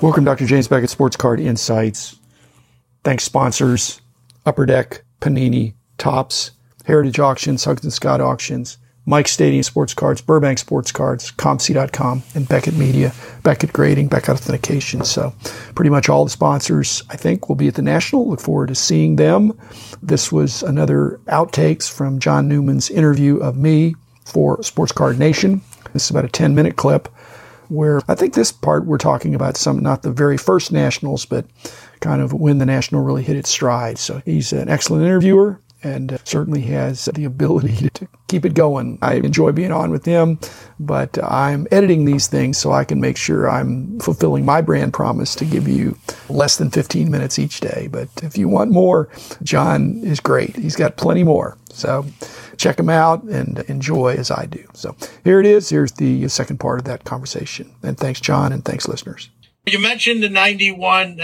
Welcome, Dr. James Beckett, Sports Card Insights. Thanks, sponsors Upper Deck, Panini, Topps, Heritage Auctions, Huggins Scott Auctions, Mike Stadium Sports Cards, Burbank Sports Cards, ComC.com, and Beckett Media, Beckett Grading, Beckett Authentication. So, pretty much all the sponsors, I think, will be at the National. Look forward to seeing them. This was another outtakes from John Newman's interview of me for Sports Card Nation. This is about a 10 minute clip where I think this part we're talking about some, not the very first Nationals, but kind of when the National really hit its stride. So he's an excellent interviewer and uh, certainly has the ability to keep it going. I enjoy being on with him, but I'm editing these things so I can make sure I'm fulfilling my brand promise to give you less than 15 minutes each day. But if you want more, John is great. He's got plenty more. So check him out and enjoy as I do. So here it is. Here's the second part of that conversation. And thanks, John, and thanks, listeners. You mentioned the 91.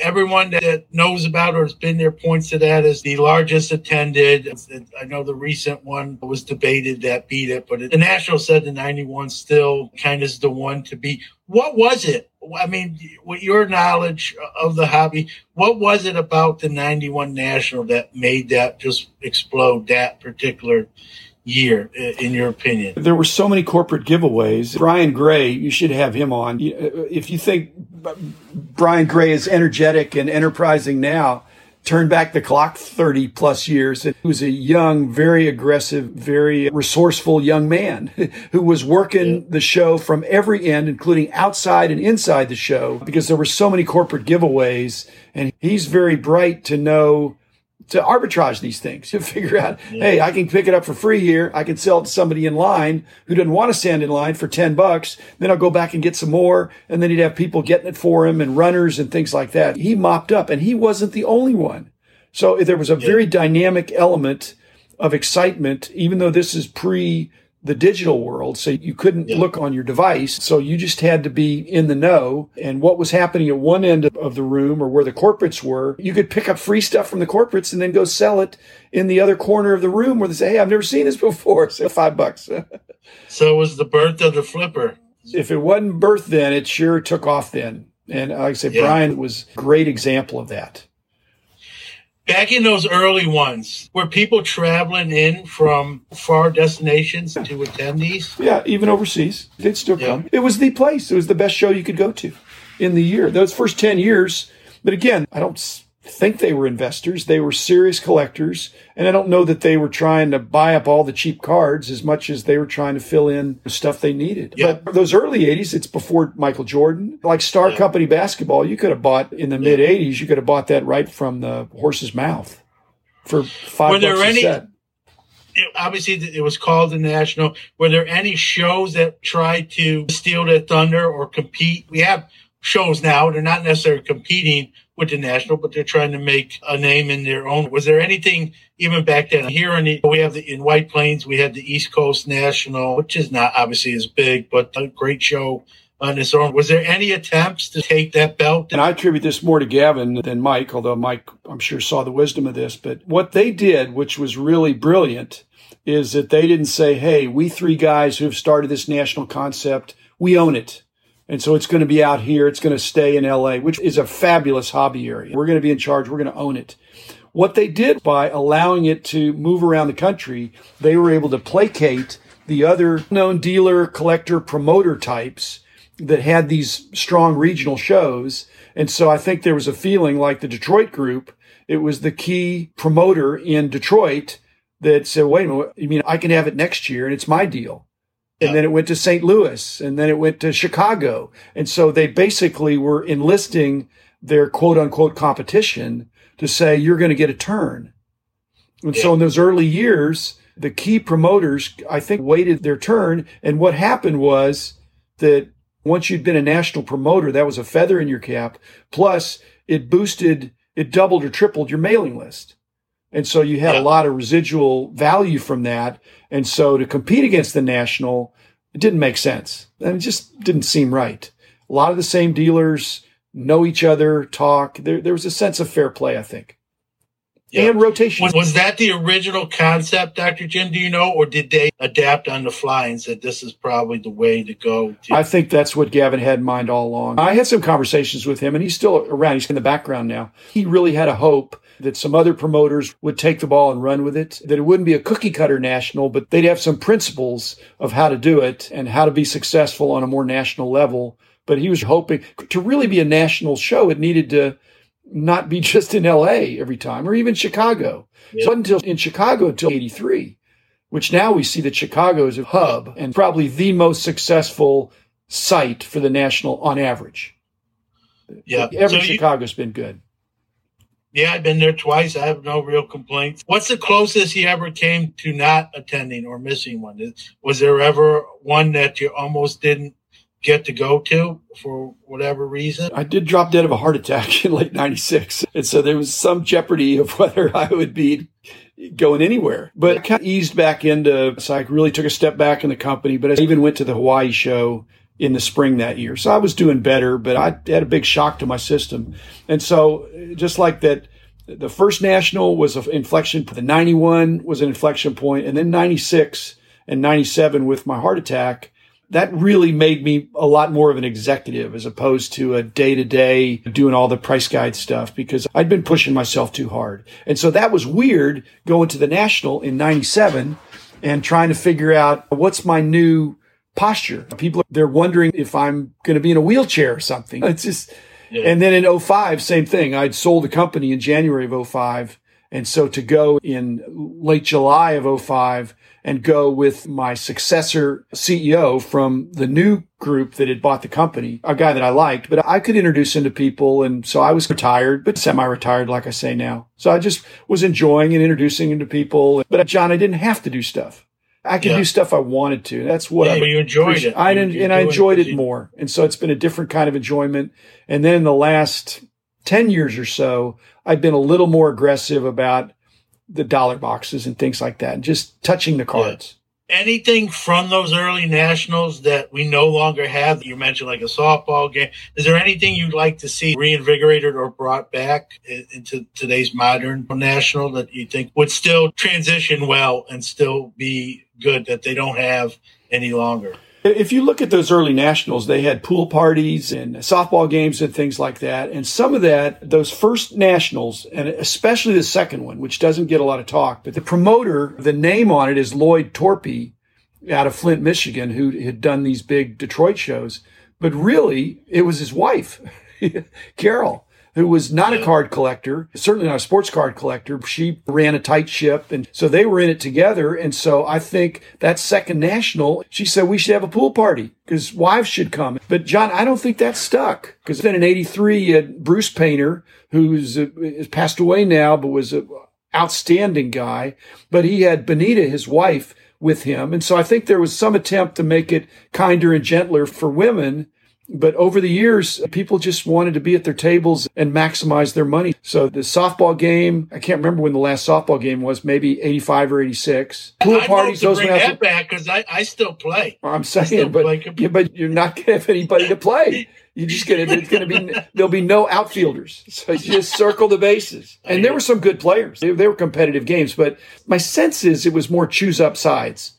Everyone that knows about or has been there points to that as the largest attended. I know the recent one was debated that beat it, but the National said the 91 still kind of is the one to beat. What was it? I mean, with your knowledge of the hobby, what was it about the 91 National that made that just explode that particular year, in your opinion? There were so many corporate giveaways. Brian Gray, you should have him on. Uh, if you think Brian Gray is energetic and enterprising now, turn back the clock 30 plus years. He was a young, very aggressive, very resourceful young man who was working the show from every end, including outside and inside the show, because there were so many corporate giveaways. And he's very bright to know to arbitrage these things to figure out, yeah. hey, I can pick it up for free here. I can sell it to somebody in line who doesn't want to stand in line for 10 bucks. Then I'll go back and get some more. And then he'd have people getting it for him and runners and things like that. He mopped up and he wasn't the only one. So there was a yeah. very dynamic element of excitement, even though this is pre the digital world. So you couldn't yeah. look on your device. So you just had to be in the know. And what was happening at one end of the room or where the corporates were, you could pick up free stuff from the corporates and then go sell it in the other corner of the room where they say, Hey, I've never seen this before. So five bucks. so it was the birth of the flipper. If it wasn't birth then, it sure took off then. And like I said, yeah. Brian was a great example of that back in those early ones, were people traveling in from far destinations to attend these? Yeah, even overseas. They'd still yeah. come. It was the place. It was the best show you could go to in the year. Those first 10 years. But again, I don't think they were investors. They were serious collectors. And I don't know that they were trying to buy up all the cheap cards as much as they were trying to fill in the stuff they needed. Yeah. But those early 80s, it's before Michael Jordan. Like Star yeah. Company basketball, you could have bought in the mid 80s, you could have bought that right from the horse's mouth for five were there bucks any, set. Obviously, it was called the National. Were there any shows that tried to steal that thunder or compete? We have shows now. They're not necessarily competing with the national, but they're trying to make a name in their own. Was there anything even back then? Here in the, we have the, in White Plains, we had the East Coast National, which is not obviously as big, but a great show on its own. Was there any attempts to take that belt? And I attribute this more to Gavin than Mike, although Mike, I'm sure, saw the wisdom of this. But what they did, which was really brilliant, is that they didn't say, hey, we three guys who have started this national concept, we own it. And so it's going to be out here. It's going to stay in LA, which is a fabulous hobby area. We're going to be in charge. We're going to own it. What they did by allowing it to move around the country, they were able to placate the other known dealer, collector, promoter types that had these strong regional shows. And so I think there was a feeling like the Detroit group, it was the key promoter in Detroit that said, wait a minute, you mean I can have it next year and it's my deal and then it went to St. Louis, and then it went to Chicago. And so they basically were enlisting their quote unquote competition to say, you're going to get a turn. And yeah. so in those early years, the key promoters, I think, waited their turn. And what happened was that once you'd been a national promoter, that was a feather in your cap. Plus, it boosted, it doubled or tripled your mailing list. And so you had yeah. a lot of residual value from that. And so to compete against the national, it didn't make sense. And it just didn't seem right. A lot of the same dealers know each other, talk. There, there was a sense of fair play, I think. yeah. and rotation. Was, was, that the original concept, Dr. Jim? Do you know, or did they adapt on the fly and said this is probably the way to go? To- I think that's what Gavin had in mind all along. I had some conversations with him, and he's still around. He's in the background now. He really had a hope that some other promoters would take the ball and run with it, that it wouldn't be a cookie cutter national, but they'd have some principles of how to do it and how to be successful on a more national level. But he was hoping to really be a national show, it needed to not be just in LA every time or even Chicago. Yeah. So until in Chicago until 83, which now we see that Chicago is a hub and probably the most successful site for the national on average. Yeah. Every so Chicago's you, been good. Yeah, I've been there twice. I have no real complaints. What's the closest you ever came to not attending or missing one? Was there ever one that you almost didn't get to go to for whatever reason? I did drop dead of a heart attack in late 96. And so there was some jeopardy of whether I would be going anywhere. But I kind of eased back into, so I really took a step back in the company. But I even went to the Hawaii show in the spring that year. So I was doing better, but I had a big shock to my system. And so just like that, the first national was an inflection. The 91 was an inflection point, and then 96 and 97 with my heart attack that really made me a lot more of an executive as opposed to a day to day doing all the price guide stuff because I'd been pushing myself too hard. And so that was weird going to the national in 97 and trying to figure out what's my new posture. People, they're wondering if I'm going to be in a wheelchair or something. It's just, yeah. and then in 05, same thing. I'd sold the company in January of 05. And so to go in late July of 05 and go with my successor CEO from the new group that had bought the company, a guy that I liked, but I could introduce him to people. And so I was retired, but semi-retired, like I say now. So I just was enjoying and introducing him to people. But John, I didn't have to do stuff. I could yeah. do stuff I wanted to. That's what yeah, I you enjoyed it. I you, and I enjoyed it, it more. And so it's been a different kind of enjoyment. And then in the last 10 years or so, I've been a little more aggressive about the dollar boxes and things like that, and just touching the cards. Anything from those early nationals that we no longer have? You mentioned like a softball game. Is there anything you'd like to see reinvigorated or brought back into today's modern national that you think would still transition well and still be good that they don't have any longer? If you look at those early nationals, they had pool parties and softball games and things like that. And some of that, those first nationals, and especially the second one, which doesn't get a lot of talk, but the promoter, the name on it is Lloyd Toerpe out of Flint, Michigan, who had done these big Detroit shows. But really, it was his wife, Carol who was not a card collector, certainly not a sports card collector. She ran a tight ship. And so they were in it together. And so I think that second national, she said we should have a pool party because wives should come. But John, I don't think that stuck because then in 83, you had Bruce Painter, who's uh, passed away now, but was an outstanding guy. But he had Benita, his wife, with him. And so I think there was some attempt to make it kinder and gentler for women. But over the years, people just wanted to be at their tables and maximize their money. So the softball game, I can't remember when the last softball game was, maybe 85 or 86. Pool I'd parties, those bring that back because I, I still play. I'm saying, but, yeah, but you're not going to have anybody to play. You're just gonna there's gonna be there'll be no outfielders. So you just circle the bases. And there were some good players. They, they were competitive games, but my sense is it was more choose up sides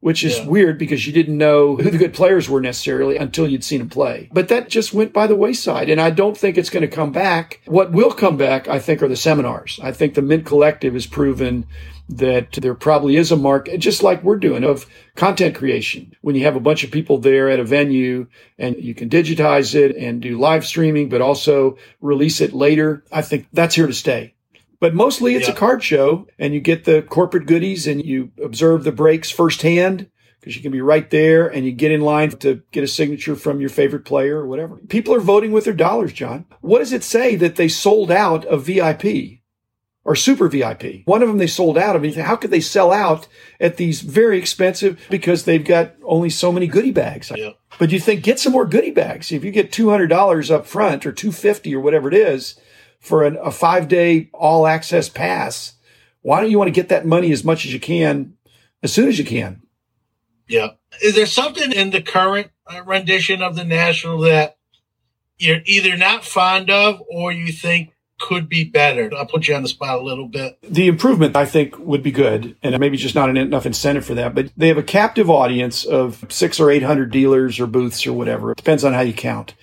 which is yeah. weird because you didn't know who the good players were necessarily until you'd seen them play. But that just went by the wayside. And I don't think it's going to come back. What will come back, I think, are the seminars. I think the Mint Collective has proven that there probably is a market, just like we're doing, of content creation. When you have a bunch of people there at a venue and you can digitize it and do live streaming, but also release it later, I think that's here to stay. But mostly it's yeah. a card show and you get the corporate goodies and you observe the breaks firsthand because you can be right there and you get in line to get a signature from your favorite player or whatever. People are voting with their dollars, John. What does it say that they sold out of VIP or super VIP? One of them they sold out of. How could they sell out at these very expensive because they've got only so many goodie bags? Yeah. But you think get some more goodie bags. If you get $200 up front or 250 or whatever it is, for an, a five day all access pass, why don't you want to get that money as much as you can as soon as you can? Yeah. Is there something in the current uh, rendition of the National that you're either not fond of or you think could be better? I'll put you on the spot a little bit. The improvement, I think, would be good, and maybe just not enough incentive for that. But they have a captive audience of six or eight hundred dealers or booths or whatever. It depends on how you count.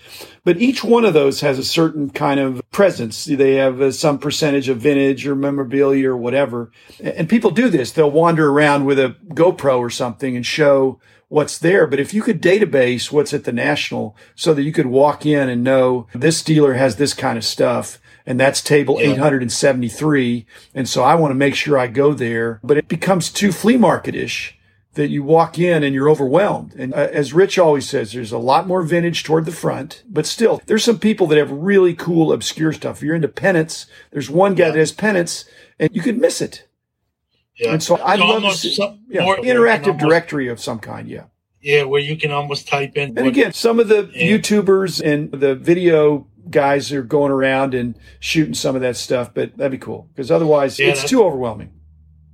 But each one of those has a certain kind of presence. They have uh, some percentage of vintage or memorabilia or whatever. And people do this. They'll wander around with a GoPro or something and show what's there. But if you could database what's at the national so that you could walk in and know this dealer has this kind of stuff and that's table yeah. 873. And so I want to make sure I go there, but it becomes too flea marketish that you walk in and you're overwhelmed. And uh, as Rich always says, there's a lot more vintage toward the front, but still, there's some people that have really cool, obscure stuff. If you're into pennants, there's one guy yeah. that has pennants and you could miss it. Yeah. And so I'd love see some, yeah, interactive almost, directory of some kind. Yeah. Yeah, where you can almost type in. And again, some of the yeah. YouTubers and the video guys are going around and shooting some of that stuff, but that'd be cool because otherwise yeah, it's too overwhelming.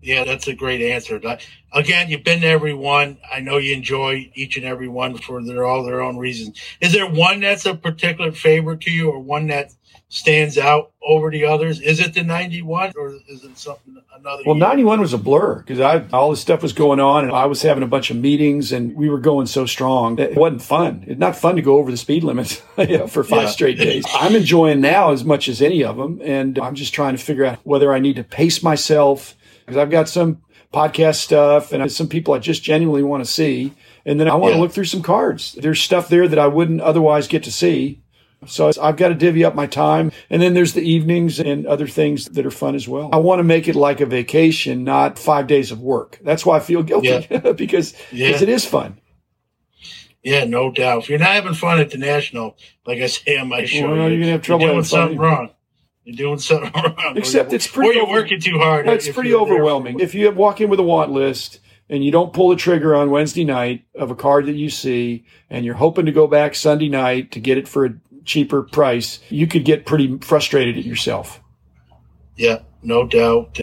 Yeah, that's a great answer. Again, you've been to every one. I know you enjoy each and every one for their all their own reasons. Is there one that's a particular favorite to you, or one that stands out over the others? Is it the '91, or is it something another? Well, '91 was a blur because I all this stuff was going on, and I was having a bunch of meetings, and we were going so strong that it wasn't fun. It's not fun to go over the speed limits for five yeah. straight days. I'm enjoying now as much as any of them, and I'm just trying to figure out whether I need to pace myself because I've got some podcast stuff and some people I just genuinely want to see. And then I want yeah. to look through some cards. There's stuff there that I wouldn't otherwise get to see. So I've got to divvy up my time. And then there's the evenings and other things that are fun as well. I want to make it like a vacation, not five days of work. That's why I feel guilty yeah. because yeah. it is fun. Yeah, no doubt. If you're not having fun at the national, like I say on my show, well, you're, you're gonna have trouble doing something wrong. You're doing something wrong. Except it's pretty. Or you're working too hard. It's pretty overwhelming. If you walk in with a want list and you don't pull the trigger on Wednesday night of a card that you see, and you're hoping to go back Sunday night to get it for a cheaper price, you could get pretty frustrated at yourself. Yeah, no doubt.